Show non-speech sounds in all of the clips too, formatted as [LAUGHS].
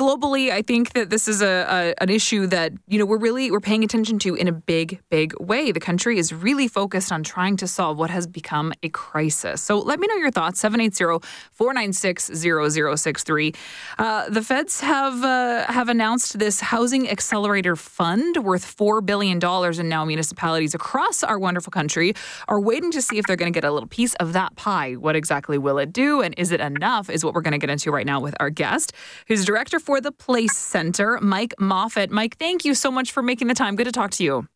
globally, I think that this is a, a, an issue that you know we're really we're paying attention to in a big, big way. The country is really focused on trying to solve what has become a crisis. So let me know your thoughts. 780-496-0063. Uh, the feds have uh, have announced this housing accelerator fund worth four billion dollars, and now municipalities across our wonderful country are waiting to see if they're going to get a little piece of that pie. What exactly will it do, and is it enough? Is what we're going to get into right now with our guest, who's director for the Place Center, Mike Moffatt. Mike, thank you so much for making the time. Good to talk to you.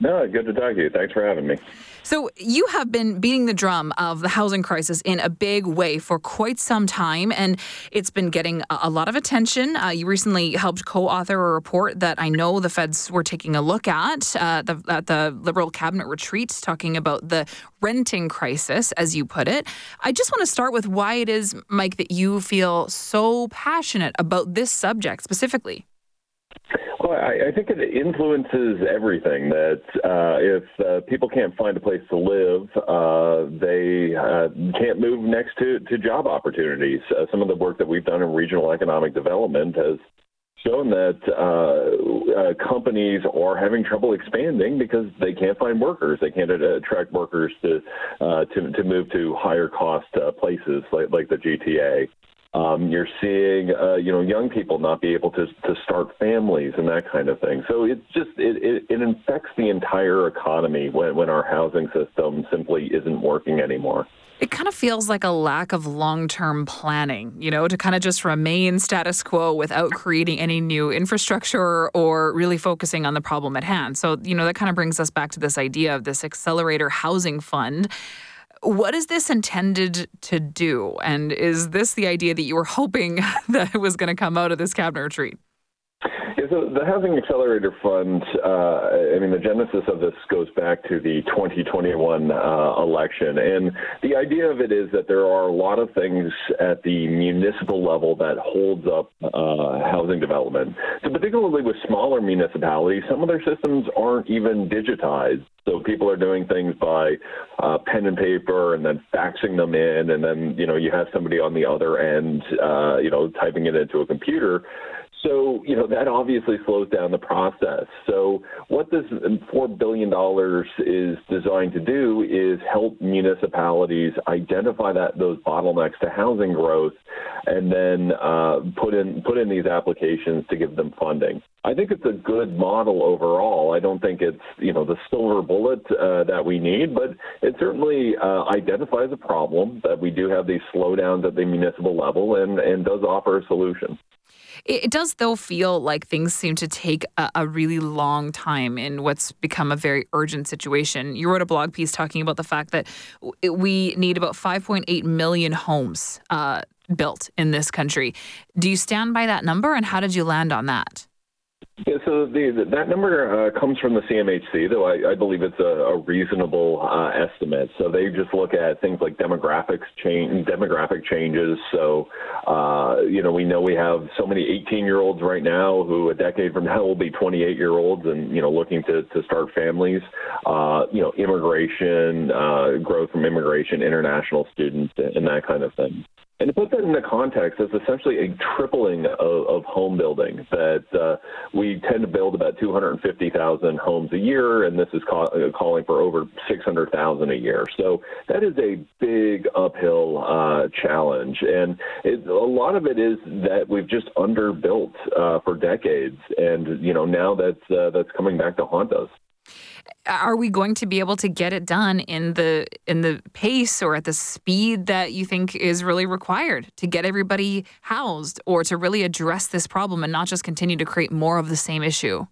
No, good to talk to you. Thanks for having me. So, you have been beating the drum of the housing crisis in a big way for quite some time, and it's been getting a, lot of attention. Uh, you recently helped co author a report that I know the feds were taking a look at, uh, the, at the Liberal Cabinet retreat, talking about the renting crisis, as you put it. I just want to start with why it is, Mike, that you feel so passionate about this subject specifically. I, I think it influences everything. That uh, if uh, people can't find a place to live, uh, they uh, can't move next to, to job opportunities. Uh, some of the work that we've done in regional economic development has shown that uh, uh, companies are having trouble expanding because they can't find workers. They can't attract workers to uh, to, to move to higher cost uh, places like, like the GTA. Um, you're seeing, uh, you know, young people not be able to to start families and that kind of thing. So it's just it, it, it infects the entire economy when when our housing system simply isn't working anymore. It kind of feels like a lack of long term planning, you know, to kind of just remain status quo without creating any new infrastructure or really focusing on the problem at hand. So, you know, that kind of brings us back to this idea of this accelerator housing fund. What is this intended to do? And is this the idea that you were hoping [LAUGHS] that was going to come out of this cabinet retreat? So the Housing Accelerator Fund, uh, I mean, the genesis of this goes back to the 2021 uh, election. And the idea of it is that there are a lot of things at the municipal level that holds up uh, housing development. So, particularly with smaller municipalities, some of their systems aren't even digitized. So people are doing things by uh, pen and paper and then faxing them in, and then you know you have somebody on the other end, uh, you know, typing it into a computer. So, you know, that obviously slows down the process. So, what this $4 billion is designed to do is help municipalities identify that those bottlenecks to housing growth and then uh, put in put in these applications to give them funding. I think it's a good model overall. I don't think it's you know the silver bullet uh, that we need, but it certainly uh, identifies a problem that we do have these slowdowns at the municipal level and and does offer a solution. It does, though, feel like things seem to take a, a, really long time in what's become a very urgent situation. You wrote a blog piece talking about the fact that we need about 5.8 million homes uh, built in this country. Do you stand by that number, and how did you land on that? Yeah, so the, that number uh, comes from the CMHC, though I, I believe it's a, a reasonable uh, estimate. So they just look at things like demographics change, demographic changes. So uh, you know, we know we have so many 18-year-olds right now who a decade from now will be 28-year-olds, and you know, looking to to start families. Uh, you know, immigration, uh, growth from immigration, international students, and that kind of thing. And to put that into context, it's essentially a tripling of, of home building. That uh, we tend to build about 250,000 homes a year, and this is call, uh, calling for over 600,000 a year. So that is a big uphill uh, challenge, and it, a lot of it is that we've just underbuilt uh, for decades, and you know now that's uh, that's coming back to haunt us are we going to be able to get it done in the in the pace or at the speed that you think is really required to get everybody housed or to really address this problem and not just continue to create more of the same issue?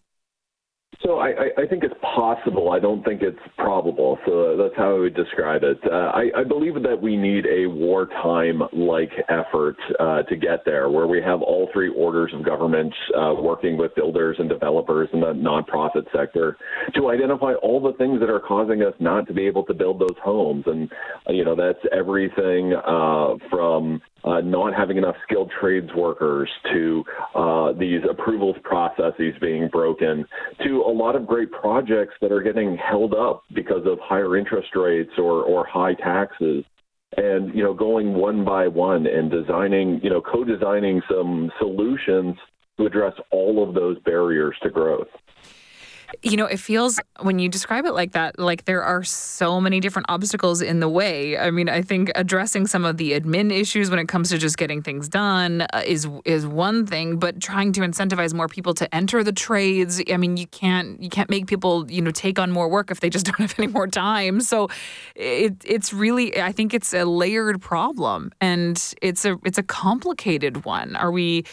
So I, I, think it's possible. I don't think it's probable. So that's how I would describe it. Uh, I, I, believe that we need a wartime-like effort uh, to get there, where we have all three orders of government uh, working with builders and developers in the nonprofit sector to identify all the things that are causing us not to be able to build those homes. And you know that's everything uh, from uh, not having enough skilled trades workers to uh, these approvals processes being broken to a lot of great projects that are getting held up because of higher interest rates or, or high taxes and you know going one by one and designing you know co-designing some solutions to address all of those barriers to growth. You know, it feels when you describe it like that, like there are so many different obstacles in the way. I mean, I think addressing some of the admin issues when it comes to just getting things done uh, is is one thing, but trying to incentivize more people to enter the trades. I mean, you can't you can't make people you know take on more work if they just [LAUGHS] don't have any more time. So it it's really I think it's a layered problem and it's a it's a complicated one. Are we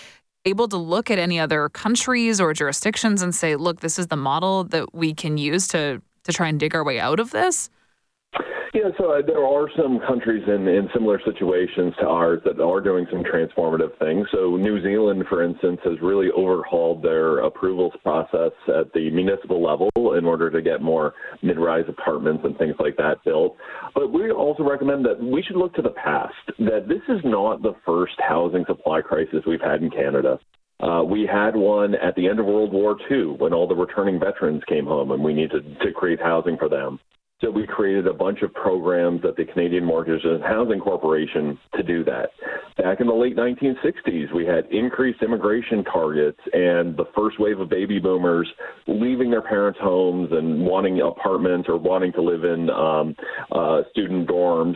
able to look at any other countries or jurisdictions and say, look, this is the model that we can use to to try and dig our way out of this? Yeah, so uh, there are some countries in, in similar situations to ours that are doing some transformative things. So New Zealand, for instance, has really overhauled their approvals process at the municipal level in order to get more mid-rise apartments and things like that built. But we also recommend that we should look to the past, that this is not the first housing supply crisis we've had in Canada. Uh, we had one at the end of World War II when all the returning veterans came home and we needed to create housing for them. So we created a bunch of programs at the Canadian Mortgage and Housing Corporation to do that. Back in the late 1960s, we had increased immigration targets and the first wave of baby boomers leaving their parents' homes and wanting apartments or wanting to live in um, uh, student dorms.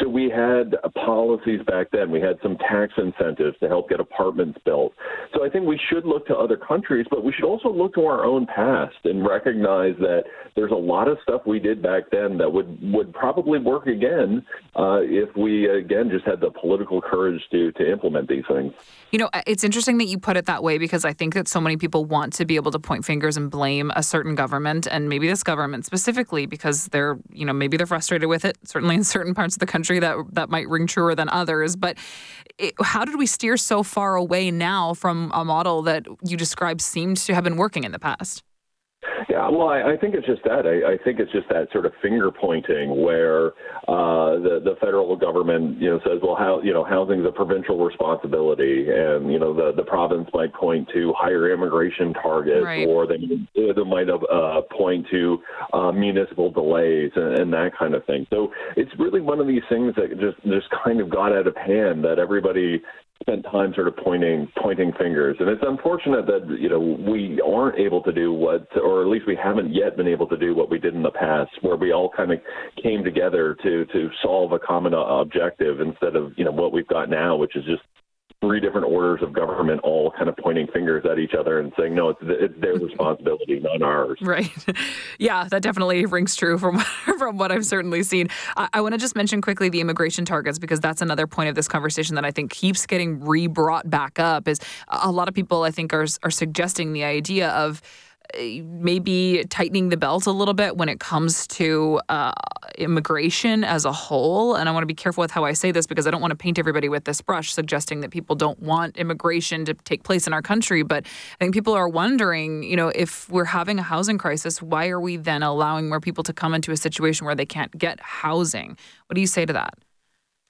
So we had policies back then. We had some tax incentives to help get apartments built. So I think we should look to other countries, but we should also look to our own past and recognize that there's a lot of stuff we did back then that would would probably work again uh, if we again just had the political courage to to implement these things. You know, it's interesting that you put it that way because I think that so many people want to be able to point fingers and blame a certain government and maybe this government specifically because they're you know maybe they're frustrated with it. Certainly in certain parts of the country that that might ring truer than others, but. It, how did we steer so far away now from a model that you described seemed to have been working in the past? Yeah, well, I, I think it's just that. I, I think it's just that sort of finger pointing where uh, the the federal government, you know, says, well, how you know, housing is a provincial responsibility, and you know, the the province might point to higher immigration targets, right. or they they might uh, point to uh, municipal delays and, and that kind of thing. So it's really one of these things that just just kind of got out of hand that everybody spent time sort of pointing pointing fingers, and it's unfortunate that you know we aren't able to do what, or at least we haven't yet been able to do what we did in the past, where we all kind of came together to to solve a common uh, objective instead of you know what we've got now, which is just three different orders of government all kind of pointing fingers at each other and saying, no, it's, it's their [LAUGHS] responsibility, not ours. Right. [LAUGHS] Yeah, that definitely rings true from, [LAUGHS] from what I've certainly seen. I, I want to just mention quickly the immigration targets because that's another point of this conversation that I think keeps getting re brought back up is a lot of people I think are, are suggesting the idea of maybe tightening the belt a little bit when it comes to uh, immigration as a whole. And I want to be careful with how I say this because I don't want to paint everybody with this brush, suggesting that people don't want immigration to take place in our country. But I think people are wondering, you know, if we're having a housing crisis, why are we then allowing more people to come into a situation where they can't get housing? What do you say to that?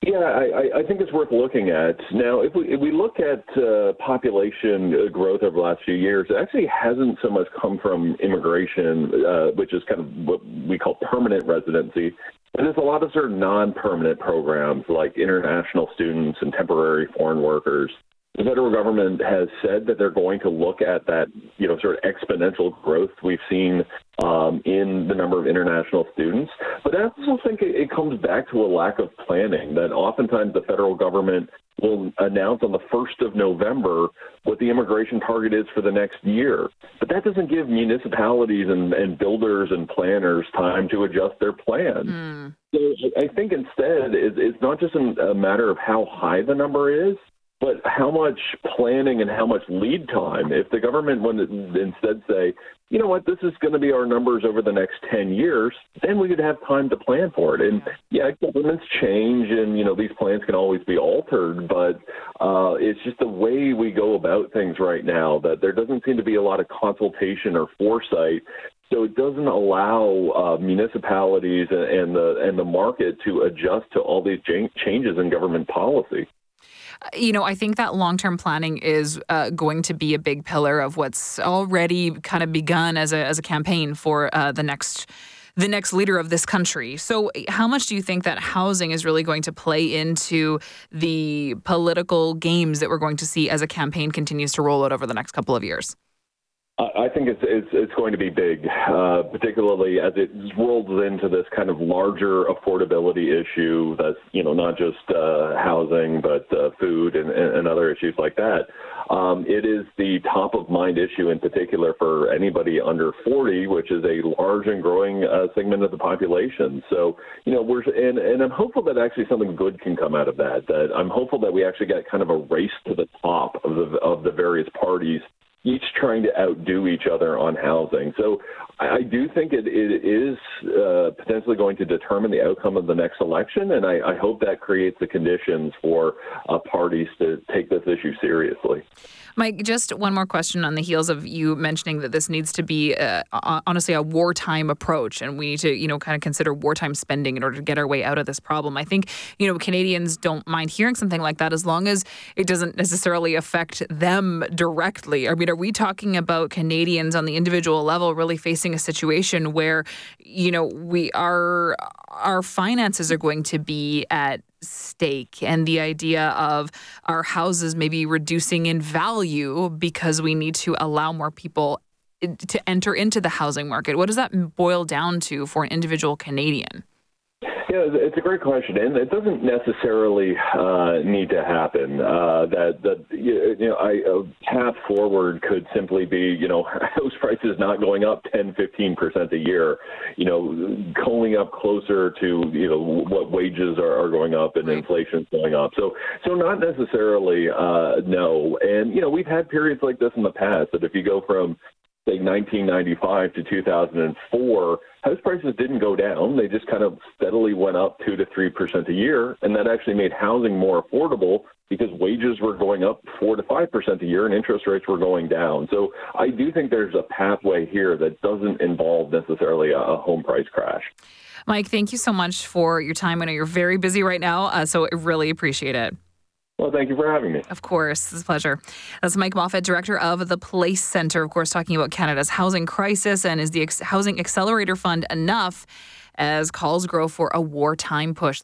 Yeah, I, I, think it's worth looking at. Now, if we, if we look at uh, population growth over the last few years, it actually hasn't so much come from immigration, uh, which is kind of what we call permanent residency. But there's a lot of sort of non-permanent programs like international students and temporary foreign workers the federal government has said that they're going to look at that, you know, sort of exponential growth we've seen um, in the number of international students. But I also think it, it comes back to a lack of planning. That oftentimes the federal government will announce on the 1st of November what the immigration target is for the next year. But that doesn't give municipalities and, and builders and planners time to adjust their plan. Mm. So I think instead it's not just a matter of how high the number is, but how much planning and how much lead time? If the government would instead say, you know what, this is going to be our numbers over the next 10 years, then we could have time to plan for it. And yeah, governments change and, you know, these plans can always be altered, but uh, it's just the way we go about things right now that there doesn't seem to be a lot of consultation or foresight so it doesn't allow uh, municipalities and the and the market to adjust to all these changes in government policy you know, I think that long term planning is uh, going to be a big pillar of what's already kind of begun as a, as a campaign for uh, the next the next leader of this country. So, how much do you think that housing is really going to play into the political games that we're going to see as a campaign continues to roll out over the next couple of years? I think it's it's, it's going to be big, uh, particularly as it rolls into this kind of larger affordability issue. That's you know not just uh, housing, but uh, food and, and other issues like that. Um, it is the top of mind issue in particular for anybody under 40, which is a large and growing uh, segment of the population. So you know we're and, and I'm hopeful that actually something good can come out of that. That I'm hopeful that we actually get kind of a race to the top of the of the various parties each trying to outdo each other on housing. So I, do think it, it is uh, potentially going to determine the outcome of the next election, and I, I hope that creates the conditions for uh, parties to take this issue seriously. Mike, just one more question on the heels of you mentioning that this needs to be uh, honestly a wartime approach, and we need to, you know, kind of consider wartime spending in order to get our way out of this problem. I think, you know, Canadians don't mind hearing something like that as long as it doesn't necessarily affect them directly. I mean, are we talking about Canadians on the individual level really facing a situation where, you know, we are our finances are going to be at stake and the idea of our houses maybe reducing in value because we need to allow more people to enter into the housing market. What does that boil down to for an individual Canadian? Yeah, it's a great question, and it doesn't necessarily uh, need to happen. Uh, that that you know, I, a path forward could simply be, you know, [LAUGHS] house prices not going up 10, 15 percent a year. You know, going up closer to you know what wages are, are going up and right. inflation's going up. So so not necessarily uh, no. And you know, we've had periods like this in the past. That if you go from say 1995 to 2004, house prices didn't go down. They just kind of steadily went up two to three percent a year, and that actually made housing more affordable because wages were going up four to five percent a year and interest rates were going down. So I do think there's a pathway here that doesn't involve necessarily a home price crash. Mike, thank you so much for your time. I know you're very busy right now, uh, so I really appreciate it. Well, thank you for having me. Of course, it's a pleasure. That's Mike Moffatt, director of the Place Center, of course, talking about Canada's housing crisis and is the Housing Accelerator Fund enough as calls grow for a wartime push?